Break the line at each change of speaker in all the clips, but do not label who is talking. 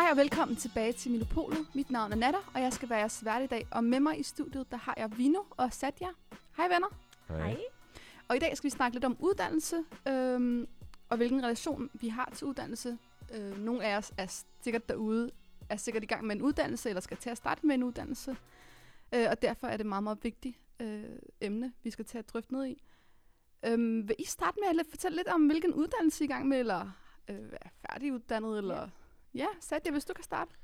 Hej og velkommen tilbage til Milopolet. Mit navn er Natter, og jeg skal være jeres vært i dag. Og med mig i studiet, der har jeg Vino og Satya. Hej venner.
Hej.
Og i dag skal vi snakke lidt om uddannelse, øhm, og hvilken relation vi har til uddannelse. Øh, nogle af os er sikkert derude, er sikkert i gang med en uddannelse, eller skal til at starte med en uddannelse. Øh, og derfor er det meget, meget vigtigt øh, emne, vi skal til at drøfte ned i. Øhm, vil I starte med at fortælle lidt om, hvilken uddannelse I er i gang med, eller øh, er færdiguddannet, eller... Ja, Satya, hvis du kan starte.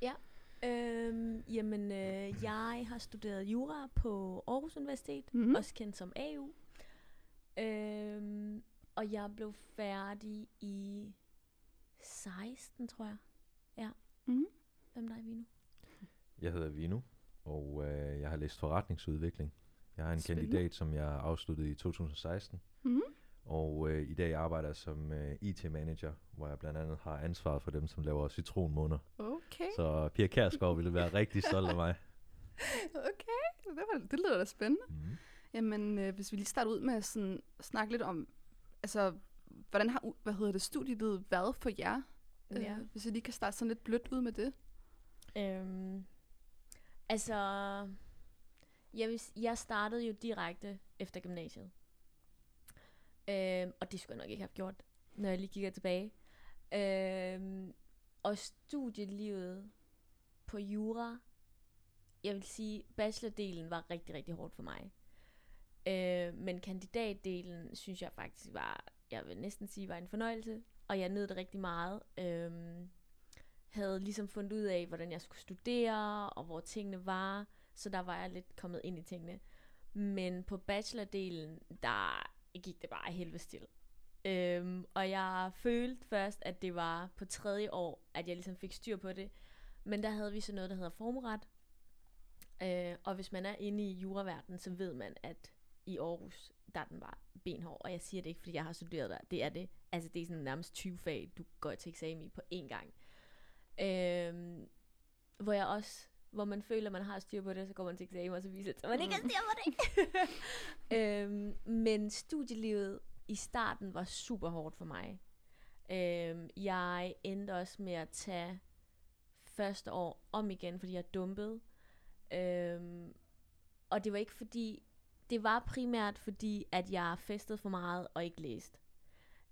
Øhm, jamen, øh, jeg har studeret jura på Aarhus Universitet,
Mhm.
mm. også kendt som AU. Øhm, og jeg blev færdig i 16, tror jeg. Ja.
Mhm.
Hvem der er vi nu?
Jeg hedder Vino, og øh, jeg har læst forretningsudvikling. Jeg har en
Spændende.
kandidat, som jeg afsluttede i 2016,
Mhm.
Og øh, i dag arbejder jeg som øh, IT-manager, hvor jeg blandt andet har ansvaret for dem, som laver citronmåner.
Okay,
Så Pia Kærsgaard ville være rigtig stolt af mig.
okay. Det, var, det lyder da spændende.
Mm.
Jamen, øh, hvis vi lige starter ud med at sådan, snakke lidt om, altså, hvordan har hvad hedder det, studielivet været for jer?
Ja.
Øh, hvis I lige kan starte sådan lidt blødt ud med det.
Øhm, altså, jeg, jeg startede jo direkte efter gymnasiet. Øhm, og det skulle jeg nok ikke have gjort, når jeg lige kigger tilbage. Øhm, og studielivet på jura, jeg vil sige, bachelordelen var rigtig, rigtig hårdt for mig. Øh, men kandidatdelen synes jeg faktisk var, jeg vil næsten sige, var en fornøjelse. Og jeg nød det rigtig meget. Øh, havde ligesom fundet ud af, hvordan jeg skulle studere, og hvor tingene var. Så der var jeg lidt kommet ind i tingene. Men på bachelordelen, der gik det bare helvede stille. Øhm, og jeg følte først, at det var på tredje år, at jeg ligesom fik styr på det. Men der havde vi så noget, der hedder formret. Øh, og hvis man er inde i juraverdenen, så ved man, at i Aarhus, der er den bare benhård. Og jeg siger det ikke, fordi jeg har studeret der. Det er det. Altså, det er sådan nærmest 20 fag, du går til eksamen i på én gang. Øhm, hvor jeg også, hvor man føler, man har styr på det, så går man til eksamen, og så viser det, at man ikke har styr på det. øhm, men studielivet i starten var super hårdt for mig. Øhm, jeg endte også med at tage første år om igen, fordi jeg dumpede. Øhm, og det var ikke fordi, det var primært fordi, at jeg festede for meget og ikke læste.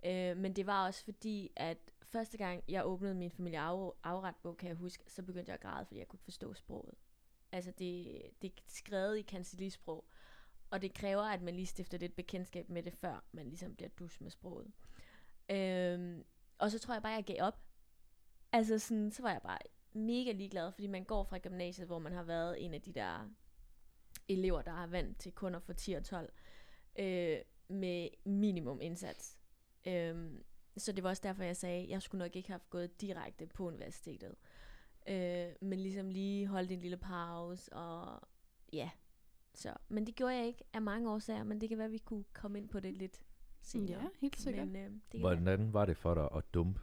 Øh, men det var også fordi, at første gang jeg åbnede min familie af, afretbog, kan jeg huske, så begyndte jeg at græde, fordi jeg kunne ikke forstå sproget. Altså det, det er skrevet i kancelisprog, og det kræver, at man lige stifter lidt bekendtskab med det, før man ligesom bliver dus med sproget. Øhm, og så tror jeg bare, jeg gav op. Altså sådan, så var jeg bare mega ligeglad, fordi man går fra gymnasiet, hvor man har været en af de der elever, der har vant til kun at få 10 og 12, øh, med minimum indsats. Øhm, så det var også derfor, jeg sagde, at jeg skulle nok ikke have gået direkte på universitetet. Øh, men ligesom lige holdt en lille pause, og ja. Så, men det gjorde jeg ikke af mange årsager, men det kan være, at vi kunne komme ind på det lidt senere.
Ja, helt sikkert.
Men, øh, det
Hvordan var det for dig at dumpe?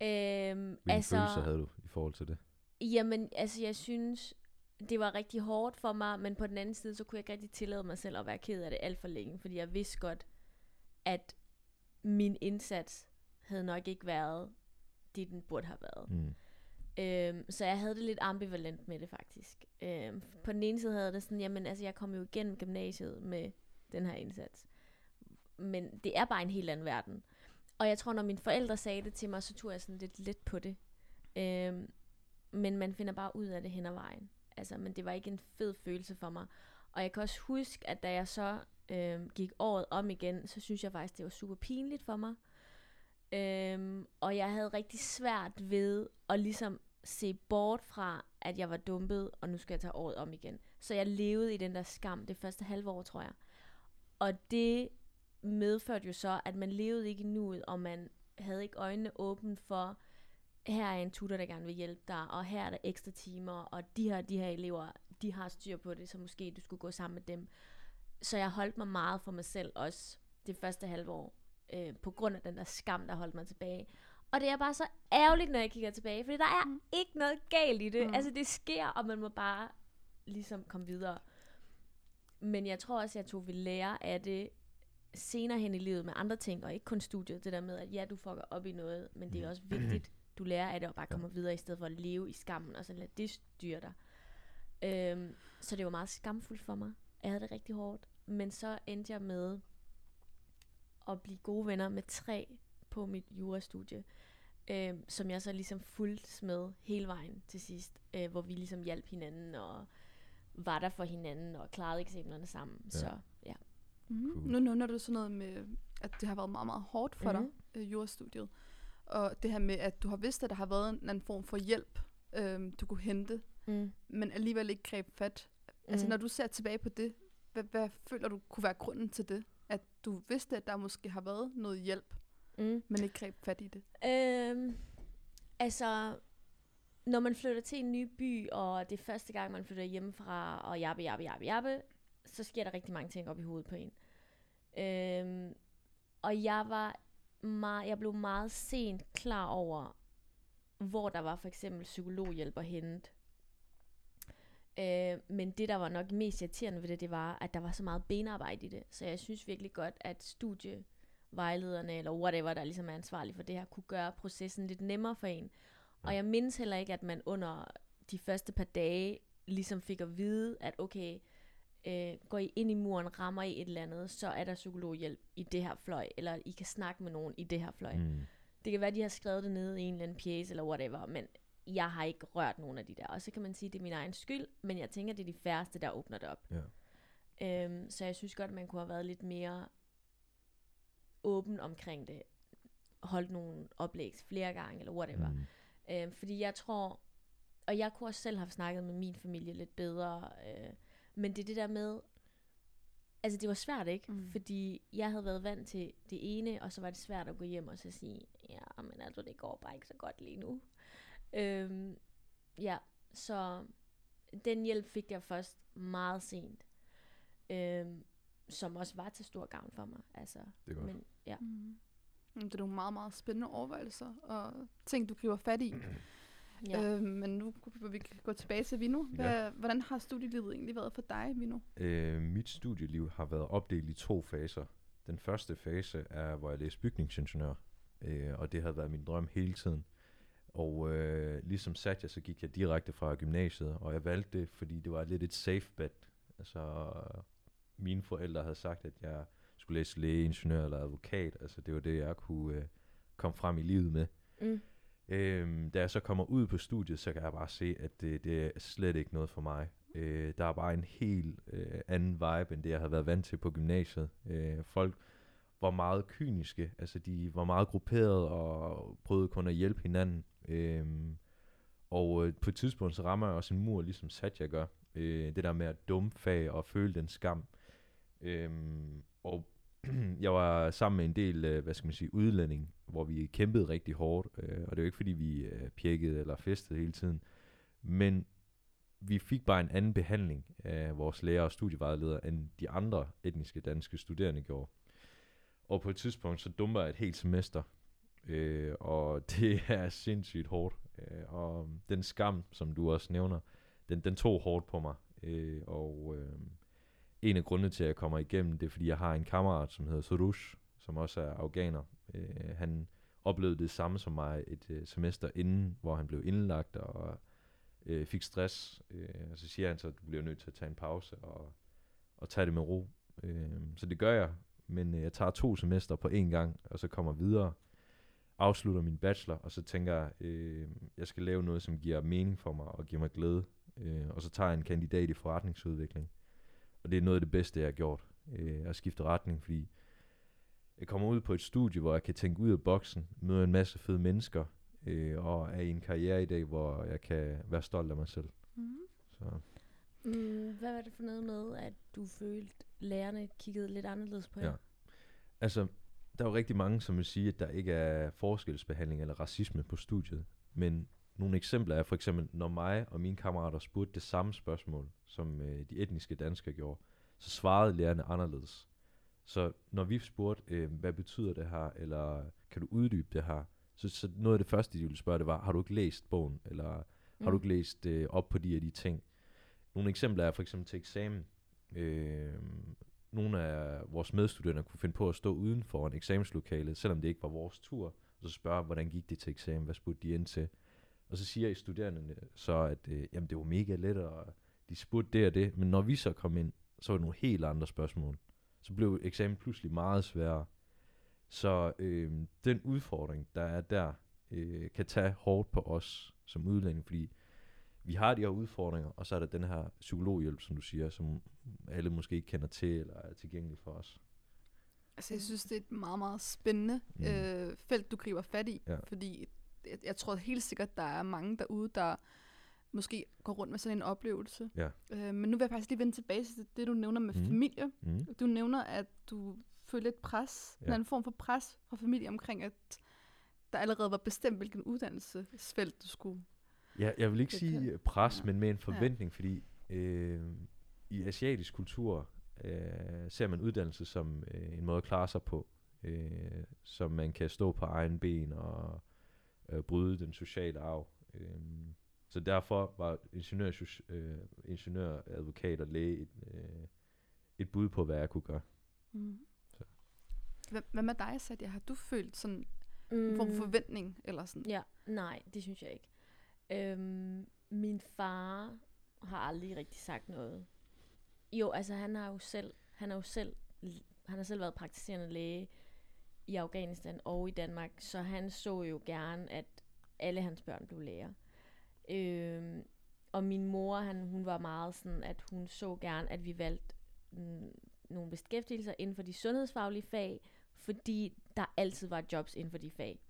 Øhm,
Hvilke altså, følelser havde du i forhold til det?
Jamen, altså jeg synes, det var rigtig hårdt for mig, men på den anden side, så kunne jeg ikke rigtig tillade mig selv at være ked af det alt for længe, fordi jeg vidste godt, at min indsats havde nok ikke været det, den burde have været.
Mm.
Øhm, så jeg havde det lidt ambivalent med det faktisk. Øhm, på den ene side havde det sådan, jamen altså jeg kom jo igennem gymnasiet med den her indsats. Men det er bare en helt anden verden. Og jeg tror, når mine forældre sagde det til mig, så tog jeg sådan lidt let på det. Øhm, men man finder bare ud af det hen ad vejen. Altså, men det var ikke en fed følelse for mig. Og jeg kan også huske, at da jeg så øhm, gik året om igen, så synes jeg faktisk, det var super pinligt for mig. Øhm, og jeg havde rigtig svært ved at ligesom se bort fra, at jeg var dumpet, og nu skal jeg tage året om igen. Så jeg levede i den der skam det første halve år, tror jeg. Og det medførte jo så, at man levede ikke i nuet, og man havde ikke øjnene åbne for, her er en tutor, der gerne vil hjælpe dig, og her er der ekstra timer, og de her, de her elever, de har styr på det, så måske du skulle gå sammen med dem. Så jeg holdt mig meget for mig selv også det første halve år, øh, på grund af den der skam, der holdt mig tilbage. Og det er bare så ærgerligt, når jeg kigger tilbage, fordi der er mm. ikke noget galt i det.
Mm.
Mm. Altså det sker, og man må bare ligesom komme videre. Men jeg tror også, at jeg tog ved lære af det senere hen i livet med andre ting, og ikke kun studiet. Det der med, at ja, du fucker op i noget, men det er også vigtigt, du lærer af det og bare kommer videre, i stedet for at leve i skammen, og så lade det styre dig. Øhm, så det var meget skamfuldt for mig. Jeg havde det rigtig hårdt. Men så endte jeg med at blive gode venner med tre på mit jurastudie, øh, som jeg så ligesom fulgte med hele vejen til sidst, øh, hvor vi ligesom hjalp hinanden og var der for hinanden og klarede eksamenerne sammen.
Ja.
Så ja.
Mm.
Cool.
Nu nævner du sådan noget med, at det har været meget, meget hårdt for mm.
Mhm.
dig, øh, jurastudiet. Og det her med, at du har vidst, at der har været en anden form for hjælp, øh, du kunne hente,
Mm.
men alligevel ikke greb fat. Mm. Altså når du ser tilbage på det, hvad, hvad føler du kunne være grunden til det? At du vidste, at der måske har været noget hjælp,
Mm.
men ikke greb fat i det.
Øhm, altså, når man flytter til en ny by, og det er første gang, man flytter hjemmefra, og jabbe, jabbe, jabbe, jabbe, så sker der rigtig mange ting op i hovedet på en. Øhm, og jeg var meget, jeg blev meget sent klar over, hvor der var for eksempel psykologhjælp at hente. Øh, men det, der var nok mest irriterende ved det, det var, at der var så meget benarbejde i det. Så jeg synes virkelig godt, at studievejlederne, eller whatever, der ligesom er ansvarlig for det her, kunne gøre processen lidt nemmere for en. Og jeg mindes heller ikke, at man under de første par dage ligesom fik at vide, at okay, øh, går I ind i muren, rammer I et eller andet, så er der psykologhjælp i det her fløj, eller I kan snakke med nogen i det her fløj. Mm. Det kan være, de har skrevet det ned i en eller anden pjæse, eller whatever, men jeg har ikke rørt nogen af de der. Og så kan man sige, at det er min egen skyld, men jeg tænker, det er de færreste, der åbner det op.
Ja.
Øhm, så jeg synes godt, at man kunne have været lidt mere åben omkring det. Holdt nogle oplægs flere gange, eller whatever. Mm. Øhm, fordi jeg tror, og jeg kunne også selv have snakket med min familie lidt bedre, øh, men det er det der med, altså det var svært, ikke?
Mm.
Fordi jeg havde været vant til det ene, og så var det svært at gå hjem og så sige, ja, men altså det går bare ikke så godt lige nu. Øhm, ja, så den hjælp fik jeg først meget sent, øhm, som også var til stor gavn for mig. Altså,
Det er godt.
men ja.
Mm. Det er nogle meget, meget spændende overvejelser og ting, du griber fat i.
ja.
Øh, men nu kan vi gå tilbage til Vino. Hvad, Hvordan har studielivet egentlig været for dig, Vino?
Øh, mit studieliv har været opdelt i to faser. Den første fase er, hvor jeg læste bygningsingeniør, øh, og det havde været min drøm hele tiden. Og øh, ligesom Satya, så gik jeg direkte fra gymnasiet, og jeg valgte det, fordi det var lidt et safe bet. Altså, mine forældre havde sagt, at jeg skulle læse læge, ingeniør eller advokat. Altså, det var det, jeg kunne øh, komme frem i livet med.
Mm.
Øhm, da jeg så kommer ud på studiet, så kan jeg bare se, at det, det er slet ikke noget for mig. Øh, der er bare en helt øh, anden vibe, end det jeg havde været vant til på gymnasiet. Øh, folk var meget kyniske, altså de var meget grupperet og prøvede kun at hjælpe hinanden. Øhm, og øh, på et tidspunkt så rammer jeg også en mur, ligesom Satya gør. Øh, det der med at dumfag og føle den skam. Øhm, og jeg var sammen med en del, øh, hvad skal man sige, udlænding, hvor vi kæmpede rigtig hårdt. Øh, og det er jo ikke fordi, vi øh, pjekkede eller festede hele tiden. Men vi fik bare en anden behandling af vores lærer og studievejledere, end de andre etniske danske studerende gjorde. Og på et tidspunkt, så dumper jeg et helt semester. Øh, og det er sindssygt hårdt. Øh, og den skam, som du også nævner, den, den tog hårdt på mig. Øh, og øh, en af grundene til, at jeg kommer igennem, det er, fordi jeg har en kammerat, som hedder Sorush, som også er afghaner. Øh, han oplevede det samme som mig et øh, semester inden, hvor han blev indlagt og øh, fik stress. Øh, og så siger han så, at du bliver nødt til at tage en pause og, og tage det med ro. Øh, så det gør jeg, men øh, jeg tager to semester på én gang, og så kommer videre, afslutter min bachelor, og så tænker jeg, øh, jeg skal lave noget, som giver mening for mig og giver mig glæde. Øh, og så tager jeg en kandidat i forretningsudvikling. Og det er noget af det bedste, jeg har gjort. Øh, at skifte retning, fordi jeg kommer ud på et studie, hvor jeg kan tænke ud af boksen, møde en masse fede mennesker, øh, og er i en karriere i dag, hvor jeg kan være stolt af mig selv.
Mm.
Så
Mm, hvad var det for noget med, at du følte, lærerne kiggede lidt anderledes på jer?
Ja. Altså, der er jo rigtig mange, som vil sige, at der ikke er forskelsbehandling eller racisme på studiet. Men nogle eksempler er for eksempel, når mig og mine kammerater spurgte det samme spørgsmål, som øh, de etniske danskere gjorde, så svarede lærerne anderledes. Så når vi spurgte, øh, hvad betyder det her, eller kan du uddybe det her, så, så noget af det første, de ville spørge, det var, har du ikke læst bogen, eller
Mm.
har du ikke læst øh, op på de her de ting? Nogle eksempler er for eksempel til eksamen. Øh, nogle af vores medstuderende kunne finde på at stå uden for en eksamenslokale, selvom det ikke var vores tur, og så spørge, hvordan gik det til eksamen, hvad spurgte de ind til. Og så siger I studerende så, at øh, jamen, det var mega let, og de spurgte det og det, men når vi så kom ind, så var det nogle helt andre spørgsmål. Så blev eksamen pludselig meget sværere. Så øh, den udfordring, der er der, øh, kan tage hårdt på os som udlænding, fordi vi har de her udfordringer, og så er der den her psykologhjælp, som du siger, som alle måske ikke kender til, eller er tilgængelig for os.
Altså, jeg synes, det er et meget, meget spændende
Mm.
øh, felt, du griber fat i.
Ja.
Fordi jeg, jeg tror helt sikkert, der er mange derude, der måske går rundt med sådan en oplevelse.
Ja.
Øh, men nu vil jeg faktisk lige vende tilbage til det, du nævner med
Mm.
familie.
Mm.
Du nævner, at du følte et pres,
ja.
en form for pres fra familie omkring, at der allerede var bestemt, hvilken uddannelsesfelt du skulle.
Ja, jeg vil ikke
Det
sige
kan-
øh, pres,
Ja.
men med en forventning, fordi øh, i asiatisk kultur øh, ser man uddannelse som øh, en måde at klare sig på, øh, som man kan stå på egen ben og øh, bryde den sociale arv. Øh, så derfor var ingeniør, øh, ingeniør, advokat og læge et, øh, et bud på, hvad jeg kunne gøre.
Mm.
Så.
Hvad, hvad med dig, Satya? Har du følt sådan
Mm.
en form for forventning? Eller sådan?
Ja, nej, det synes jeg ikke. Øhm, min far har aldrig rigtig sagt noget. Jo, altså han har jo selv, han har jo selv, han har selv været praktiserende læge i Afghanistan og i Danmark, så han så jo gerne, at alle hans børn blev læger. Øhm, og min mor, han, hun var meget sådan, at hun så gerne, at vi valgte mm, nogle beskæftigelser inden for de sundhedsfaglige fag, fordi der altid var jobs inden for de fag.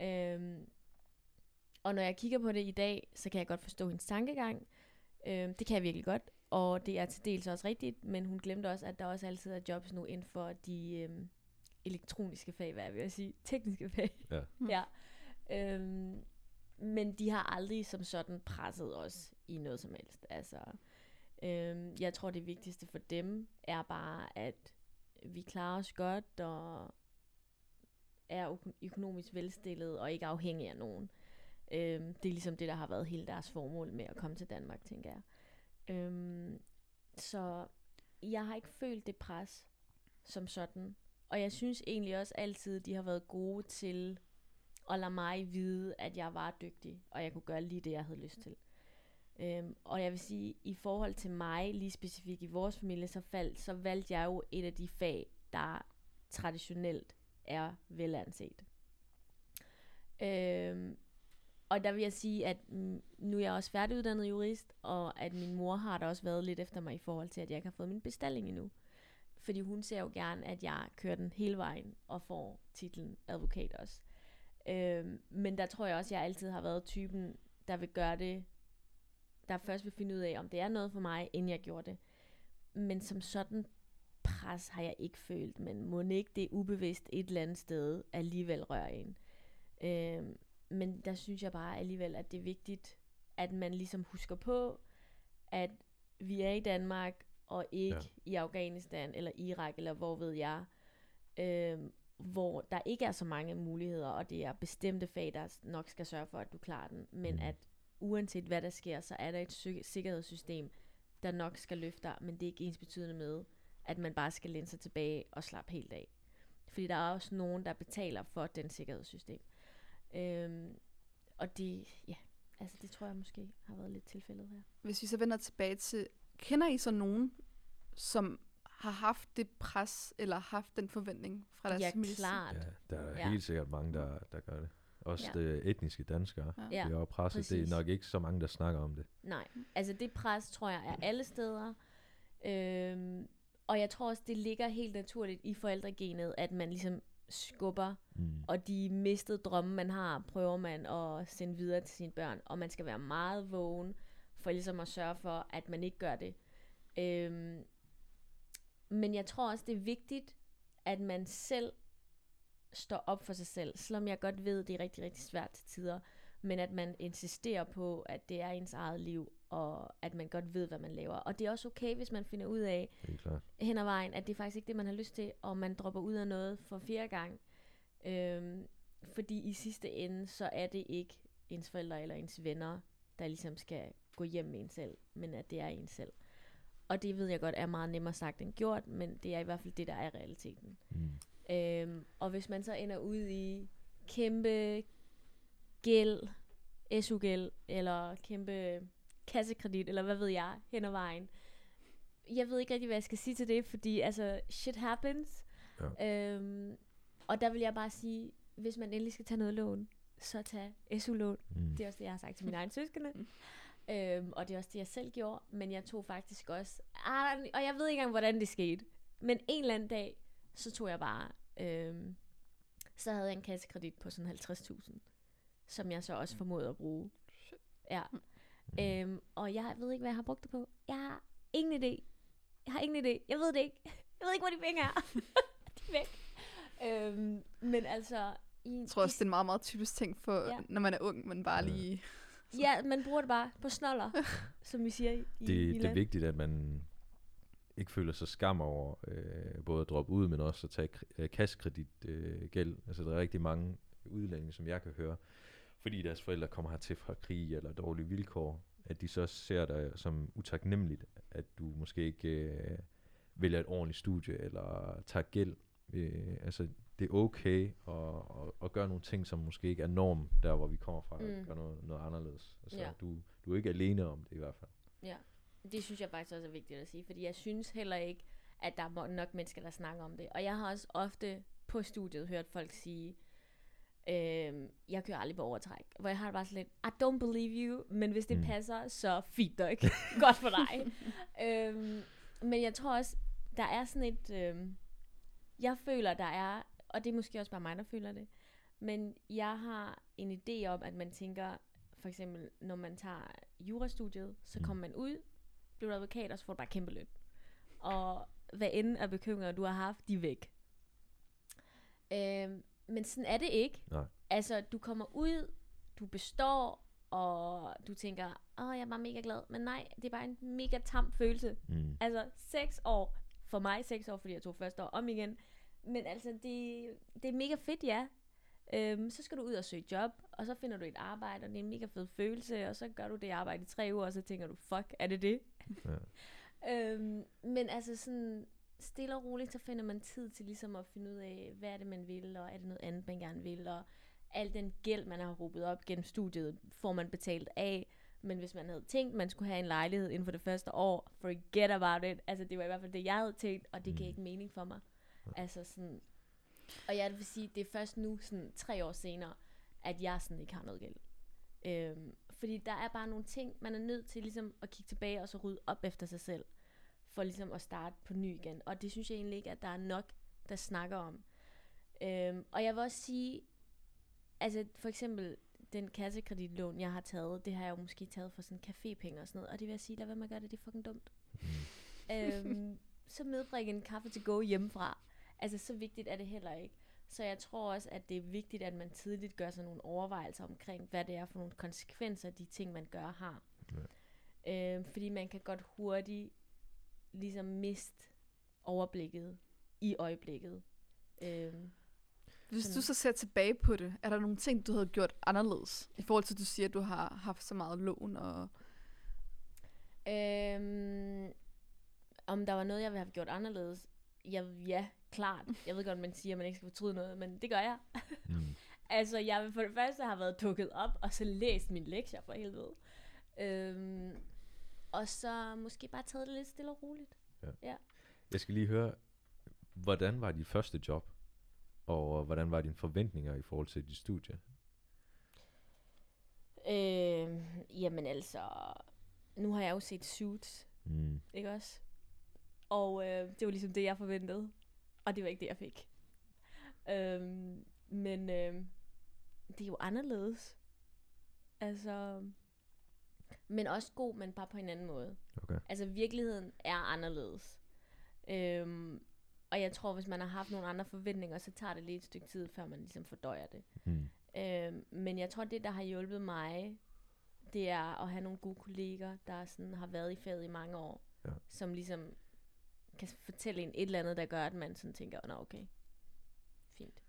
Øhm, og når jeg kigger på det i dag, så kan jeg godt forstå hendes tankegang. Øhm, det kan jeg virkelig godt, og det er til dels også rigtigt, men hun glemte også, at der også altid er jobs nu inden for de øhm, elektroniske fag, hvad jeg vil sige, tekniske fag.
Ja.
Mm.
ja. Øhm, men de har aldrig som sådan presset os i noget som helst. Altså, øhm, jeg tror, det vigtigste for dem er bare, at vi klarer os godt og er øko- økonomisk velstillet og ikke afhængige af nogen. Øhm, det er ligesom det, der har været hele deres formål med at komme til Danmark, tænker jeg. Øhm, så jeg har ikke følt det pres som sådan. Og jeg synes egentlig også altid, de har været gode til at lade mig vide, at jeg var dygtig, og jeg kunne gøre lige det, jeg havde lyst til. Øhm, og jeg vil sige, i forhold til mig, lige specifikt i vores familie, så, faldt, så valgte jeg jo et af de fag, der traditionelt er velanset. Øhm, og der vil jeg sige, at mm, nu er jeg også færdiguddannet jurist, og at min mor har da også været lidt efter mig i forhold til, at jeg ikke har fået min bestilling endnu. Fordi hun ser jo gerne, at jeg kører den hele vejen og får titlen advokat også. Øhm, men der tror jeg også, at jeg altid har været typen, der vil gøre det, der først vil finde ud af, om det er noget for mig, inden jeg gjorde det. Men som sådan pres har jeg ikke følt, men må ikke det ubevidst et eller andet sted alligevel røre en. Øhm, men der synes jeg bare alligevel, at det er vigtigt, at man ligesom husker på, at vi er i Danmark, og ikke
Ja.
i Afghanistan, eller Irak, eller hvor ved jeg, øhm, hvor der ikke er så mange muligheder, og det er bestemte fag, der nok skal sørge for, at du klarer den, men
Mm.
at uanset hvad der sker, så er der et sy- sikkerhedssystem, der nok skal løfte dig, men det er ikke ens betydende med, at man bare skal læne sig tilbage og slappe helt af. Fordi der er også nogen, der betaler for den sikkerhedssystem. Øhm, og det, ja, altså det tror jeg måske har været lidt tilfældet her.
Hvis vi så vender tilbage til, kender I så nogen, som har haft det pres, eller haft den forventning fra deres
Ja,
familie?
klart.
Ja, der er
Ja.
helt sikkert mange, der, der gør det. Også
Ja.
det etniske danskere.
Ja.
Det er jo presset. Det
præcis.
er nok ikke så mange, der snakker om det.
Nej, altså det pres tror jeg er alle steder. Øhm, og jeg tror også, det ligger helt naturligt i forældregenet, at man ligesom skubber,
Mm.
og de mistede drømme, man har, prøver man at sende videre til sine børn. Og man skal være meget vågen for ligesom at sørge for, at man ikke gør det. Øhm, men jeg tror også, det er vigtigt, at man selv står op for sig selv, selvom jeg godt ved, det er rigtig, rigtig svært til tider, men at man insisterer på, at det er ens eget liv, og at man godt ved, hvad man laver. Og det er også okay, hvis man finder ud af hen ad vejen, at det er faktisk ikke det, man har lyst til, og man dropper ud af noget for fjerde gang. Øhm, fordi i sidste ende, så er det ikke ens forældre eller ens venner, der ligesom skal gå hjem med en selv, men at det er en selv. Og det ved jeg godt er meget nemmere sagt end gjort, men det er i hvert fald det, der er realiteten.
Mm.
Øhm, og hvis man så ender ud i kæmpe gæld, SU-gæld, eller kæmpe kassekredit, eller hvad ved jeg, hen ad vejen. Jeg ved ikke rigtig, hvad jeg skal sige til det, fordi altså, shit happens.
Ja.
Øhm, og der vil jeg bare sige, hvis man endelig skal tage noget lån, så tag SU-lån.
Mm.
Det er også det, jeg har sagt til mine egne søskende.
Mm.
Øhm, og det er også det, jeg selv gjorde. Men jeg tog faktisk også... Ah, og jeg ved ikke engang, hvordan det skete. Men en eller anden dag, så tog jeg bare... Øhm, så havde jeg en kassekredit på sådan 50.000. Som jeg så også formåede at bruge. Ja.
Mm.
Øhm, og jeg ved ikke, hvad jeg har brugt det på. Jeg har ingen idé. Jeg har ingen idé. Jeg ved det ikke. Jeg ved ikke, hvor de penge er. de er væk. Øhm, men altså... I,
Jeg tror også, det er en meget, meget typisk ting, for,
Ja.
når man er ung, men bare lige...
Ja, man bruger det bare på snoller, som vi siger i, i
det, det er vigtigt, at man ikke føler sig skam over øh, både at droppe ud, men også at tage øh, kassekredit øh, gæld. Altså der er rigtig mange udlændinge, som jeg kan høre, fordi deres forældre kommer hertil fra krig eller dårlige vilkår, at de så ser dig som utaknemmeligt, at du måske ikke øh, vælger et ordentligt studie eller tager gæld. Øh, altså det er okay at, at, at gøre nogle ting, som måske ikke er norm, der hvor vi kommer fra,
Mm.
mm. gøre noget, noget anderledes. Altså,
Ja.
du, du er ikke alene om det i hvert fald.
Ja, det synes jeg faktisk også er vigtigt at sige, fordi jeg synes heller ikke, at der er nok mennesker, der snakker om det. Og jeg har også ofte på studiet hørt folk sige, øhm, jeg kører aldrig på overtræk. Hvor jeg har det bare sådan lidt, I don't believe you, men hvis det mm. Passer, så fint nok. Godt for dig. øhm, men jeg tror også, der er sådan et, øhm, jeg føler, der er, og det er måske også bare mig, der føler det, men jeg har en idé om, at man tænker, for eksempel, når man tager jurastudiet, så
Mm.
kommer man ud, bliver advokat, og så får du bare kæmpe løn. Og hvad end af bekymringer, du har haft, de er væk. Øhm, men sådan er det ikke.
Nej.
Altså, du kommer ud, du består, og du tænker, åh, jeg er bare mega glad. Men nej, det er bare en mega tam følelse.
Mm.
Altså, seks år. For mig seks år, fordi jeg tog første år om igen. Men altså, det, det er mega fedt, ja. Øhm, så skal du ud og søge job, og så finder du et arbejde, og det er en mega fed følelse, og så gør du det arbejde i tre uger, og så tænker du, fuck, er det det?
Ja.
øhm, men altså sådan, stille og roligt, så finder man tid til ligesom at finde ud af, hvad er det, man vil, og er det noget andet, man gerne vil, og al den gæld, man har råbet op gennem studiet, får man betalt af, men hvis man havde tænkt, man skulle have en lejlighed inden for det første år, forget about it. Altså, det var i hvert fald det, jeg havde tænkt, og det gav
Mm.
ikke mening for mig. Altså sådan, og jeg vil sige, det er først nu, sådan tre år senere, at jeg sådan ikke har noget gæld. Øhm, fordi der er bare nogle ting, man er nødt til ligesom at kigge tilbage og så rydde op efter sig selv, for ligesom at starte på ny igen. Og det synes jeg egentlig ikke, at der er nok, der snakker om. Øhm, og jeg vil også sige, altså for eksempel den kassekreditlån, jeg har taget, det har jeg jo måske taget for sådan cafépenge og sådan noget, og det vil jeg sige, lad være med at gøre det, det er fucking dumt. øhm, så medbring en kaffe til go hjemmefra. Altså, så vigtigt er det heller ikke. Så jeg tror også, at det er vigtigt, at man tidligt gør sig nogle overvejelser omkring, hvad det er for nogle konsekvenser, de ting, man gør, har. Ja. Øhm, fordi man kan godt hurtigt ligesom miste overblikket i øjeblikket. Øhm,
Hvis
Sådan.
du så ser tilbage på det, er der nogle ting, du havde gjort anderledes? I forhold til, at du siger, at du har haft så meget lån og...
Øhm, om der var noget, jeg ville have gjort anderledes? Jeg, ja, klart. Jeg ved godt, man siger, at man ikke skal fortryde noget, men det gør jeg.
Mm.
Altså, jeg vil for det første have været dukket op, og så læst mine lektier for helvede. Øhm, og så måske bare taget det lidt stille og roligt.
Jeg skal lige høre, hvordan var dit første job? Og hvordan var dine forventninger i forhold til dit studie?
Øhm, jamen altså, nu har jeg jo set Suits,
Mm.
ikke også? Og øh, det var ligesom det, jeg forventede. Og det var ikke det, jeg fik. Øhm, men øh, det er jo anderledes. Altså, men også god, men bare på en anden måde.
Okay.
Altså, virkeligheden er anderledes. Øhm, og jeg tror, hvis man har haft nogle andre forventninger, så tager det lige et stykke tid, før man ligesom fordøjer det.
Mm.
Øhm, men jeg tror, det, der har hjulpet mig, det er at have nogle gode kolleger, der sådan har været i faget i mange år,
Ja.
som ligesom kan fortælle en et eller andet, der gør, at man sådan tænker, nå okay, fint.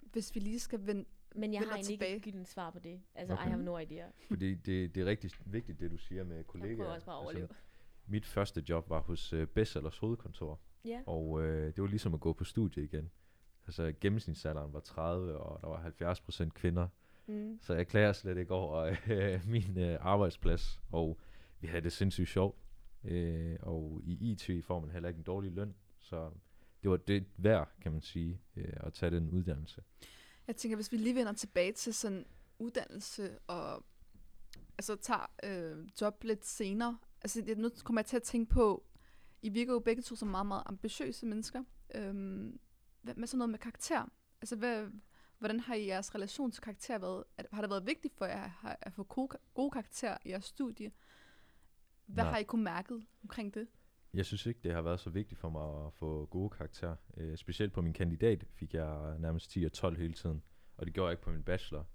Hvis vi lige skal vende...
Men jeg
Vender
har egentlig ikke
tilbage.
et gyldent svar på det. Altså,
Okay.
I have no idea.
Fordi det, det er rigtig vigtigt, det du siger med kollegaer.
Jeg prøver også bare at overleve.
mit første job var hos uh, Bestsellers hovedkontor,
Ja.
og uh, det var ligesom at gå på studie igen. Altså gennemsnitsalderen var 30, og der var 70 procent kvinder.
Mm.
Så jeg klager slet ikke over øh, min øh, arbejdsplads, og vi havde det sindssygt sjovt. Øh, og i IT får man heller ikke en dårlig løn, så det var det værd, kan man sige, øh, at tage den uddannelse.
Jeg tænker, hvis vi lige vender tilbage til sådan uddannelse og altså tager øh, job lidt senere. Altså jeg, nu kommer jeg til at tænke på, I virker jo begge to som meget, meget ambitiøse mennesker. Øhm, hvad med sådan noget med karakter? Altså hvad, hvordan har I jeres relation til karakter været? Har det været vigtigt for jer at få gode, gode karakterer i jeres studie? Hvad
Nej.
har I kunne mærket omkring det?
Jeg synes ikke, det har været så vigtigt for mig at få gode karakterer. Øh, specielt på min kandidat fik jeg nærmest 10 og 12 hele tiden, og det gjorde jeg ikke på min bachelor.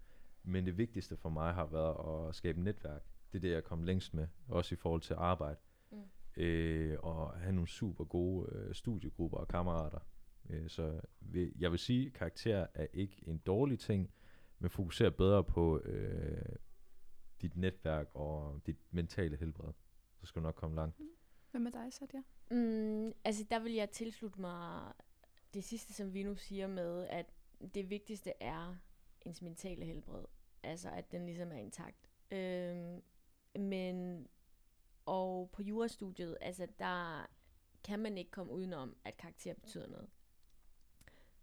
Men det vigtigste for mig har været at skabe netværk. Det er det, jeg kom længst med, også i forhold til arbejde.
Mm.
Øh, og have nogle super gode øh, studiegrupper og kammerater. Øh, så vil, jeg vil sige, at karakter er ikke en dårlig ting, men fokuserer bedre på øh, dit netværk og dit mentale helbred. Så skal du nok komme langt.
Hvad med dig, Sadia?
Mm, altså, der vil jeg tilslutte mig det sidste, som vi nu siger med, at det vigtigste er ens mentale helbred. Altså, at den ligesom er intakt. Øhm, men, og på jurastudiet, altså, der kan man ikke komme udenom, at karakter betyder noget.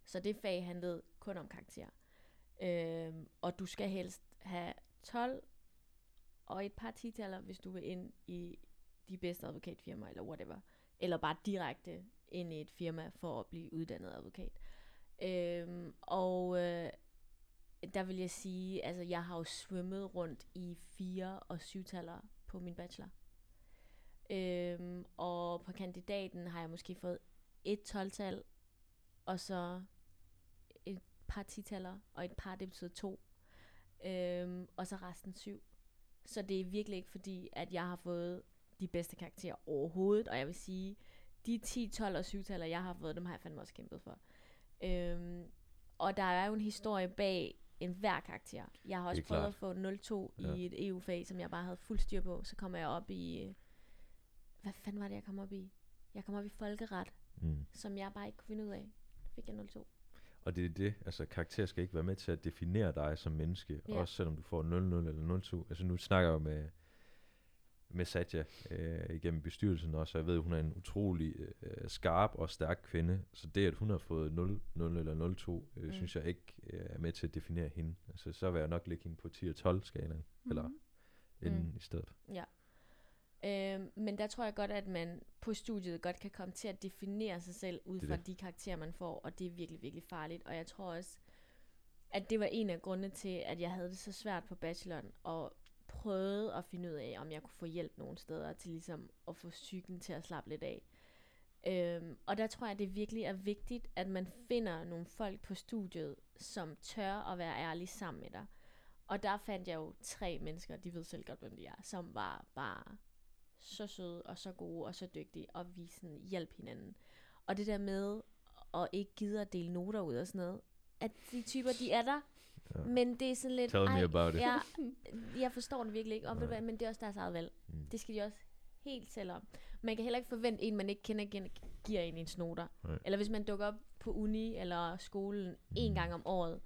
Så det fag handlede kun om karakter. Øhm, og du skal helst have 12 og et par titaller, hvis du vil ind i de bedste advokatfirmaer, eller whatever. Eller bare direkte ind i et firma for at blive uddannet advokat. Øhm, og øh, der vil jeg sige, altså jeg har jo svømmet rundt i fire og syvtaller på min bachelor. Øhm, og på kandidaten har jeg måske fået et 12-tal, og så et par titaller, og et par, det betyder to. Øhm, og så resten syv. Så det er virkelig ikke fordi, at jeg har fået de bedste karakterer overhovedet, og jeg vil sige, de 10, 12 og 7 taler, jeg har fået, dem har jeg fandme også kæmpet for. Øhm, og der er jo en historie bag en hver karakter. Jeg har også prøvet
klart.
at få 0,2
Ja.
i et EU-fag, som jeg bare havde fuld styr på. Så kommer jeg op i... Hvad fanden var det, jeg kom op i? Jeg kom op i folkeret,
Mm.
som jeg bare ikke kunne finde ud af. Så fik jeg 0,2.
Og det er det, altså karakter skal ikke være med til at definere dig som menneske,
Ja.
også selvom du får 0-0 eller 0-2. Altså nu snakker jeg jo med, med Satya øh, igennem bestyrelsen også, og jeg ved, hun er en utrolig øh, skarp og stærk kvinde, så det, at hun har fået 0-0 eller 0-2, øh,
Mm.
synes jeg ikke øh, er med til at definere hende. Altså så vil jeg nok lægge hende på 10 og 12 skalaen, mm. eller inden
Mm.
i stedet.
Øhm, men der tror jeg godt, at man på studiet godt kan komme til at definere sig selv ud fra
det.
de karakterer, man får, og det er virkelig, virkelig farligt. Og jeg tror også, at det var en af grundene til, at jeg havde det så svært på bacheloren, og prøvede at finde ud af, om jeg kunne få hjælp nogle steder til ligesom at få psyken til at slappe lidt af. Øhm, og der tror jeg, det virkelig er vigtigt, at man finder nogle folk på studiet, som tør at være ærlige sammen med dig. Og der fandt jeg jo tre mennesker, de ved selv godt, hvem de er, som var bare så søde og så gode og så dygtige, og vi sådan hjælp hinanden. Og det der med at ikke gide at dele noter ud og sådan noget, at de typer, de er der,
Ja.
men det er sådan lidt...
Tell me about it.
Ja, jeg forstår det virkelig ikke, og ved men det er også deres eget valg.
Mm.
Det skal de også helt selv om. Man kan heller ikke forvente en, man ikke kender, giver en ens noter.
Nej.
Eller hvis man dukker op på uni eller skolen en
Mm.
gang om året,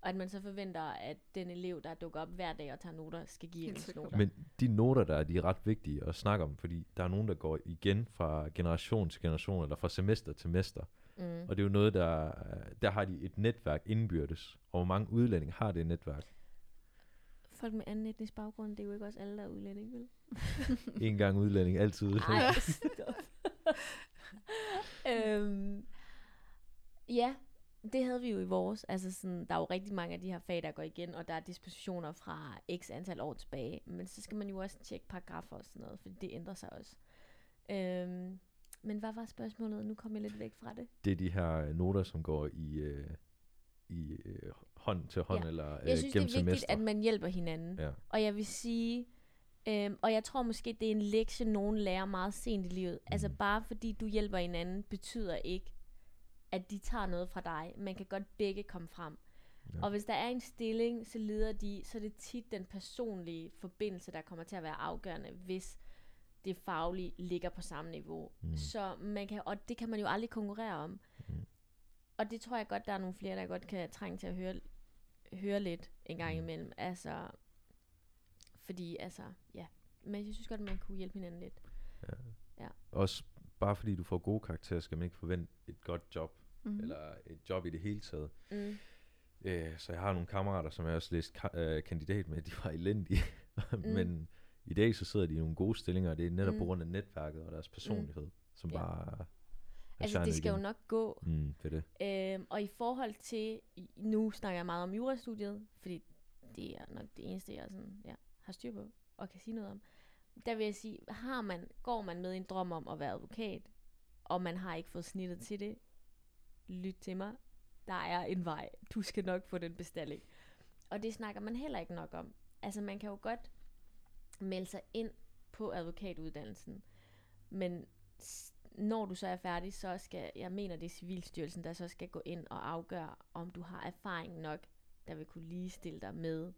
og at man så forventer, at den elev, der dukker op hver dag og tager noter, skal give
Helt
ens noter.
Men de noter der, de er ret vigtige at snakke om, fordi der er nogen, der går igen fra generation til generation, eller fra semester til mester.
Mm.
Og det er jo noget, der, der har de et netværk indbyrdes. Og hvor mange udlændinge har det netværk?
Folk med anden etnisk baggrund, det er jo ikke også alle, der er udlændinge, vel?
En gang udlænding, altid udlænding.
Ej, stop. øhm, ja, det havde vi jo i vores. Altså sådan, der er jo rigtig mange af de her fag, der går igen, og der er dispositioner fra x antal år tilbage. Men så skal man jo også tjekke paragrafer og sådan noget, for det ændrer sig også. Øhm, men hvad var spørgsmålet? Nu kom jeg lidt væk fra det.
Det er de her noter, som går i, øh, i øh, hånd til hånd,
Ja.
eller øh,
Jeg synes, det er vigtigt,
semester.
at man hjælper hinanden.
Ja.
Og jeg vil sige, øhm, og jeg tror måske, det er en lektie, nogen lærer meget sent i livet. Mm. Altså
Mhm.
bare fordi du hjælper hinanden, betyder ikke, at de tager noget fra dig. Man kan godt begge komme frem.
Ja.
Og hvis der er en stilling, så leder de, så er det tit den personlige forbindelse, der kommer til at være afgørende, hvis det faglige ligger på samme niveau.
Mm.
Så man kan, og det kan man jo aldrig konkurrere om.
Mm.
og det tror jeg godt, der er nogle flere, der godt kan trænge til at høre, høre lidt en gang
Mm.
imellem. Altså, fordi altså, ja. Men jeg synes godt, man kunne hjælpe hinanden lidt.
Også bare fordi du får gode karakterer, skal man ikke forvente et godt job,
Mm.
eller et job i det hele taget.
Mm.
Øh, så jeg har nogle kammerater, som jeg også læste ka- øh, kandidat med, de var elendige. mm. Men i dag så sidder de i nogle gode stillinger, og det er netop mm. på
Mm.
grund af netværket og deres personlighed, mm. som
Ja.
bare
Altså, det skal jo
igennem.
nok gå.
Mm, det er det.
Øhm, og i forhold til, nu snakker jeg meget om jurastudiet, fordi det er nok det eneste, jeg sådan, ja, har styr på og kan sige noget om. Der vil jeg sige, har man, går man med en drøm om at være advokat, og man har ikke fået snittet til det, lyt til mig, der er en vej. Du skal nok få den bestilling. Og det snakker man heller ikke nok om. Altså man kan jo godt melde sig ind på advokatuddannelsen, men når du så er færdig, så skal, jeg mener det er Civilstyrelsen, der så skal gå ind og afgøre, om du har erfaring nok, der vil kunne ligestille dig med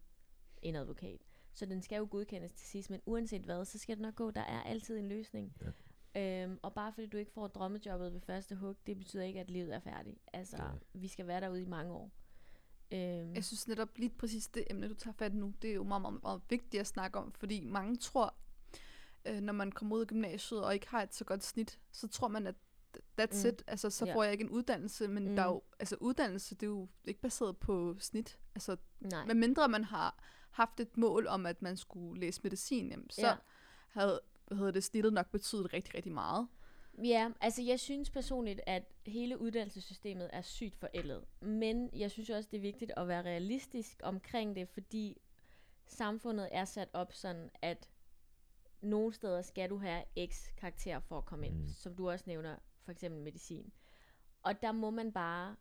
en advokat. Så den skal jo godkendes til sidst, men uanset hvad, så skal det nok gå. Der er altid en løsning. Ja. Øhm, og bare fordi du ikke får drømmejobbet ved første hug, det betyder ikke, at livet er færdigt. Altså,
Nej.
vi skal være derude i mange år. Øhm,
Jeg synes netop lige præcis det emne, du tager fat nu, det er jo meget, meget, meget vigtigt at snakke om, fordi mange tror, øh, når man kommer ud af gymnasiet og ikke har et så godt snit, så tror man, at that's
Mm.
it, altså så
Ja.
får jeg ikke en uddannelse, men
Mm.
der er jo, altså uddannelse, det er jo ikke baseret på snit, altså
nej.
med mindre man har haft et mål om, at man skulle læse medicin, jamen, så
ja.
havde, hedder det, snittet nok betydet rigtig, rigtig meget.
Ja, altså jeg synes personligt, at hele uddannelsessystemet er sygt forældet. Men jeg synes også, det er vigtigt at være realistisk omkring det, fordi samfundet er sat op sådan, at nogle steder skal du have x karakter for at komme ind,
Mm.
som du også nævner, for eksempel medicin. Og der må man bare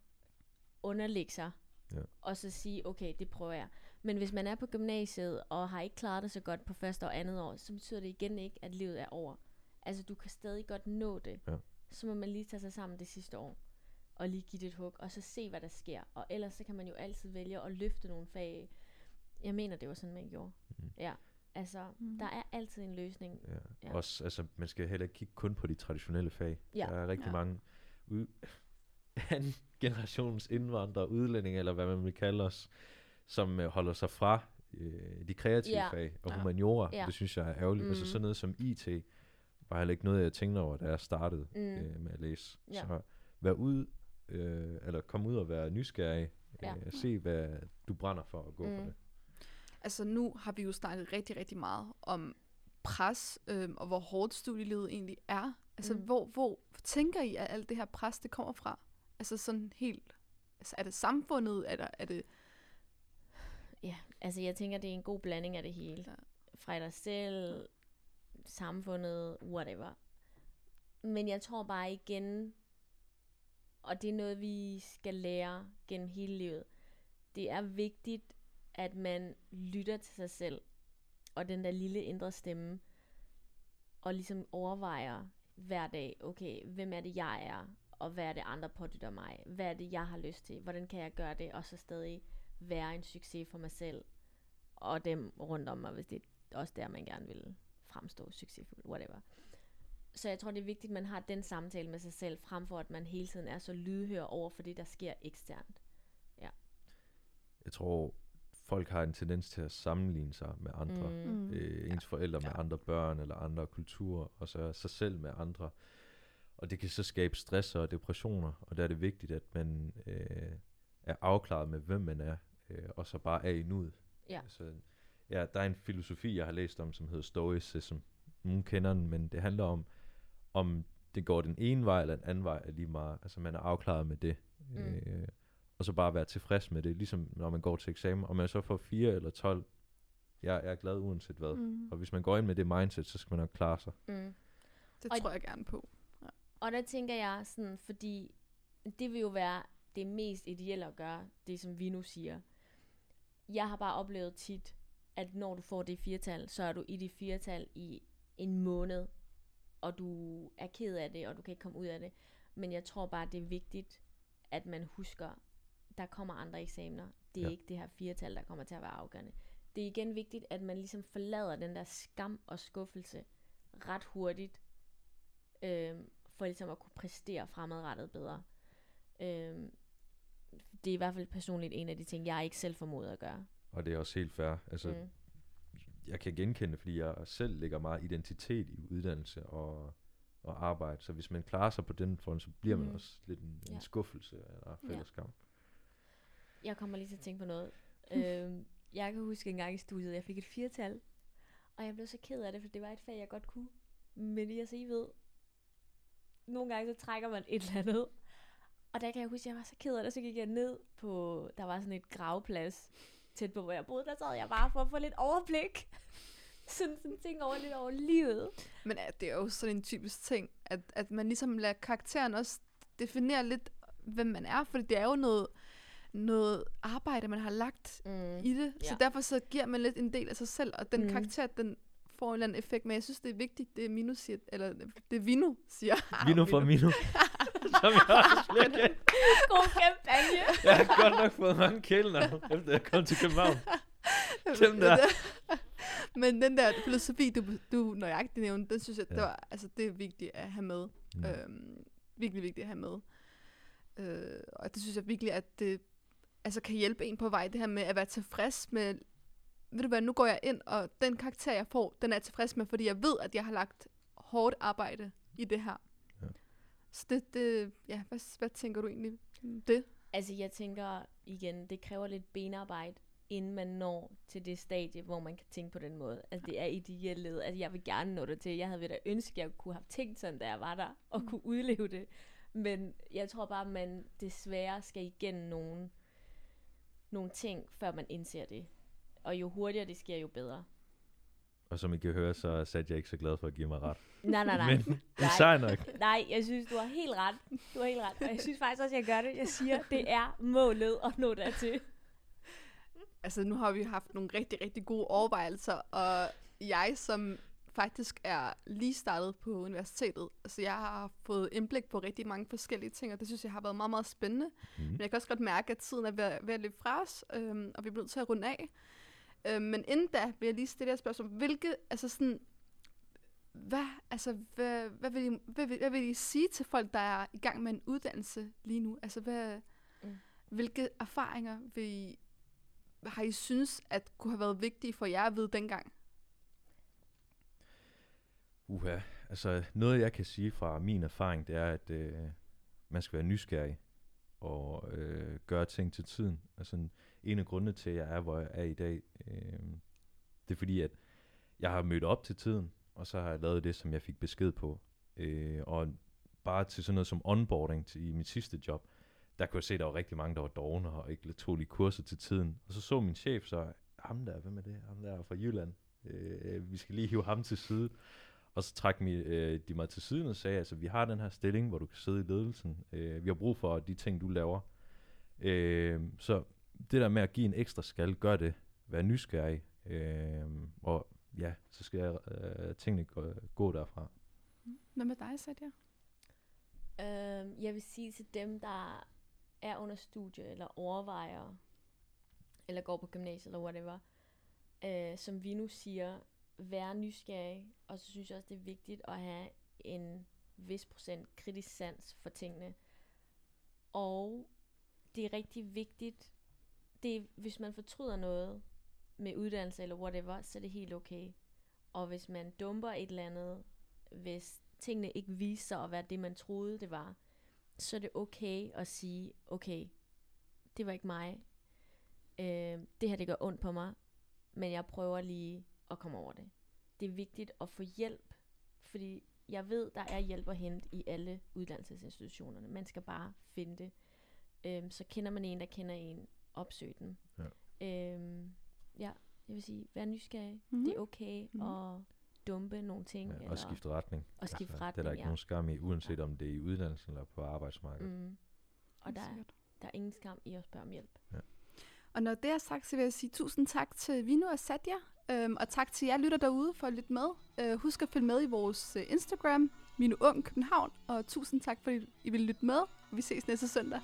underlægge sig,
Ja.
og så sige, okay, det prøver jeg. Men hvis man er på gymnasiet, og har ikke klaret det så godt på første og andet år, så betyder det igen ikke, at livet er over. Altså, du kan stadig godt nå det.
Ja.
Så må man lige tage sig sammen det sidste år, og lige give det et hug, og så se, hvad der sker. Og ellers så kan man jo altid vælge at løfte nogle fag. Jeg mener, det var sådan, man gjorde.
Mm.
Ja, altså,
Mm.
der er altid en løsning.
Ja.
Ja.
Også, altså, man skal heller ikke kigge kun på de traditionelle fag.
Ja.
Der er rigtig
Ja.
mange ud, anden generations indvandrere, udlændinge, eller hvad man vil kalde os, som øh, holder sig fra øh, de kreative
Ja.
fag og
Ja.
humaniora.
Ja.
Det synes jeg er ærgerligt. Mm. Altså
Mm.
sådan noget som IT var heller ikke noget, jeg tænkte over, da jeg startede
Mm.
øh, med at læse.
Ja.
Så vær ud, øh, eller kom ud og være nysgerrig.
Ja.
Øh, se, hvad du brænder for at gå mm. for det.
Altså nu har vi jo snakket rigtig, rigtig meget om pres, øhm, og hvor hårdt studielivet egentlig er. Altså
Mm.
hvor, hvor tænker I, at alt det her pres, det kommer fra? Altså sådan helt, altså er det samfundet, er, der, er det,
Ja, altså jeg tænker, det er en god blanding af det hele.
Ja.
Fra dig selv, samfundet, whatever. Men jeg tror bare igen, og det er noget, vi skal lære gennem hele livet. Det er vigtigt, at man lytter til sig selv, og den der lille indre stemme, og ligesom overvejer hver dag, okay, hvem er det, jeg er, og hvad er det, andre pådytter mig? Hvad er det, jeg har lyst til? Hvordan kan jeg gøre det, og så stadig være en succes for mig selv, og dem rundt om mig, hvis det er også der, man gerne vil fremstå succesfuld, whatever. Så jeg tror, det er vigtigt, at man har den samtale med sig selv, frem for at man hele tiden er så lydhør over for det, der sker eksternt.
Jeg tror, folk har en tendens til at sammenligne sig med andre. Mm.
Mm.
øh, ens forældre med
Ja.
andre børn eller andre kulturer, og så sig selv med andre. Og det kan så skabe stress og depressioner, og der er det vigtigt, at man øh, er afklaret med, hvem man er, øh, og så bare er i nuet.
Ja.
Så, ja, der er en filosofi, jeg har læst om, som hedder Stoicism. Nogen kender den, men det handler om, om det går den ene vej eller den anden vej, er lige meget. Altså man er afklaret med det.
Mm.
Øh, og så bare være tilfreds med det, ligesom når man går til eksamen. Om man så får 4 eller 12, jeg, jeg er glad uanset hvad.
mm,
Og hvis man går ind med det mindset, så skal man nok klare sig.
Mm.
det
Og-
tror jeg gerne på.
Og der tænker jeg sådan, fordi det vil jo være det mest ideelle at gøre, det som vi nu siger. Jeg har bare oplevet tit, at når du får det firtal, så er du i det firtal i en måned, og du er ked af det, og du kan ikke komme ud af det. Men jeg tror bare, det er vigtigt, at man husker, der kommer andre eksamener. Det er
Ja.
ikke det her firtal, der kommer til at være afgørende. Det er igen vigtigt, at man ligesom forlader den der skam og skuffelse ret hurtigt, øhm, for ligesom at kunne præstere fremadrettet bedre. Øhm, det er i hvert fald personligt en af de ting, jeg ikke selv formoder at gøre.
Og det er også helt fair. Altså,
Mm.
jeg kan genkende fordi jeg selv lægger meget identitet i uddannelse og, og arbejde. Så hvis man klarer sig på den front, så bliver man
Mm.
også lidt en,
Ja.
en skuffelse eller
Ja.
fællesskab.
Jeg kommer lige til at tænke på noget. øhm, jeg kan huske en gang i studiet, jeg fik et firtal, og jeg blev så ked af det, for det var et fag, jeg godt kunne. Men jeg så I ved, nogle gange så trækker man et eller andet. Og der kan jeg huske, at jeg var så ked af det, så gik jeg ned på, der var sådan et gravplads tæt på, hvor jeg boede. Der sad jeg bare for at få lidt overblik. sådan, sådan ting over lidt over livet.
Men ja, det er jo sådan en typisk ting, at, at man ligesom lader karakteren også definere lidt, hvem man er, for det er jo noget, noget arbejde, man har lagt
Mm.
i det, så
Ja.
derfor så giver man lidt en del af sig selv, og den
Mm.
mm. karakter, den får en eller anden effekt, men jeg synes, det er vigtigt, det er Minu siger, eller det er Vino siger.
Vino fra Mino. Som jeg også bliver kendt.
God kampagne.
Jeg har godt nok fået mange kælenavn, efter jeg kom til København. Dem der.
Men den der filosofi, du, du nøjagtigt nævnte, den synes jeg,
Ja.
det, var, altså, det er vigtigt at have med.
Mm.
Øhm, virkelig vigtigt at have med. Øh, og det synes jeg virkelig, at det altså, kan hjælpe en på vej, det her med at være tilfreds med, ved du hvad, nu går jeg ind, og den karakter, jeg får, den er jeg tilfreds med, fordi jeg ved, at jeg har lagt hårdt arbejde i det her.
Ja.
Så det, det ja, hvad, hvad tænker du egentlig det?
Altså, jeg tænker igen, det kræver lidt benarbejde, inden man når til det stadie, hvor man kan tænke på den måde. Altså, det er ideelt. Altså, jeg vil gerne nå det til. Jeg havde ved da ønske, at jeg kunne have tænkt sådan, da jeg var der, og
Mm.
kunne udleve det. Men jeg tror bare, man desværre skal igennem nogle, nogle ting, før man indser det. Og jo hurtigere det sker, jo bedre.
Og som I kan høre, så er Satya ikke så glad for at give mig ret.
Nej, nej, nej.
Men det er sej nok.
Nej, jeg synes, du har helt ret. Du har helt ret. Og jeg synes faktisk også, at jeg gør det. Jeg siger, det er målet at nå dertil.
Altså, nu har vi haft nogle rigtig, rigtig gode overvejelser, og jeg, som faktisk er lige startet på universitetet, altså jeg har fået indblik på rigtig mange forskellige ting, og det synes jeg har været meget, meget spændende.
Mm.
Men jeg kan også godt mærke, at tiden er ved, at- ved at løbe fra os, øhm, og vi bliver nødt til at runde af. Øhm, men inden da vil jeg lige stille jer et spørgsmål. Hvilke, altså sådan, hvad, altså, hvad, hvad, vil I, hvad, vil, hvad vil I sige til folk, der er i gang med en uddannelse lige nu? Altså, hvad,
Mm.
mm. hvilke erfaringer vil I, har I synes, at kunne have været vigtige for jer at vide dengang?
Uha, altså noget jeg kan sige fra min erfaring, det er, at øh, man skal være nysgerrig og øh, gøre ting til tiden. Altså en af grundene til, at jeg er, hvor jeg er i dag, øh, det er fordi, at jeg har mødt op til tiden, og så har jeg lavet det, som jeg fik besked på. Øh, og bare til sådan noget som onboarding til, i mit sidste job, der kunne jeg se, at der var rigtig mange, der var dogne og ikke tog lige kurser til tiden. Og så så min chef så, ham der, hvem er det? Ham der er fra Jylland. Øh, vi skal lige hive ham til side. Og så trak mi, øh, de mig til siden og sagde, altså vi har den her stilling, hvor du kan sidde i ledelsen. Øh, vi har brug for de ting, du laver. Øh, så det der med at give en ekstra skal, gør det. Vær nysgerrig. Øh, og ja, så skal jeg, øh, tingene gå, gå derfra.
Hvad med dig, Satya?
Øhm, jeg vil sige til dem, der er under studie, eller overvejer, eller går på gymnasiet, eller whatever, øh, som vi nu siger, være nysgerrig, og så synes jeg også, det er vigtigt at have en vis procent kritisk sans for tingene. Og det er rigtig vigtigt, det hvis man fortryder noget med uddannelse eller whatever, så er det helt okay. Og hvis man dumper et eller andet, hvis tingene ikke viser at være det, man troede, det var, så er det okay at sige, okay, det var ikke mig. Øh, det her, det gør ondt på mig, men jeg prøver lige at komme over det. Det er vigtigt at få hjælp, fordi jeg ved, der er hjælp at hente i alle uddannelsesinstitutionerne. Man skal bare finde det. Øhm, så kender man en, der kender en, opsøg den.
Ja.
Øhm, ja, jeg vil sige, vær nysgerrig.
Mhm.
Mm-hmm. Det er okay
Mhm.
mm-hmm. at dumpe nogle ting.
Ja, og skifte retning.
og skifte
Det er
retning,
der ikke
ja.
nogen skam i, uanset om det er i uddannelsen eller på arbejdsmarkedet.
Mm. Og der, er- der er ingen skam i at spørge om hjælp.
Og når det er sagt, så vil jeg sige tusind tak til Vino og Satya, øhm, og tak til jer lytter derude for at lytte med. Øh, husk at følge med i vores øh, Instagram, Mino Ung København, og tusind tak, fordi I vil lytte med. Vi ses næste søndag.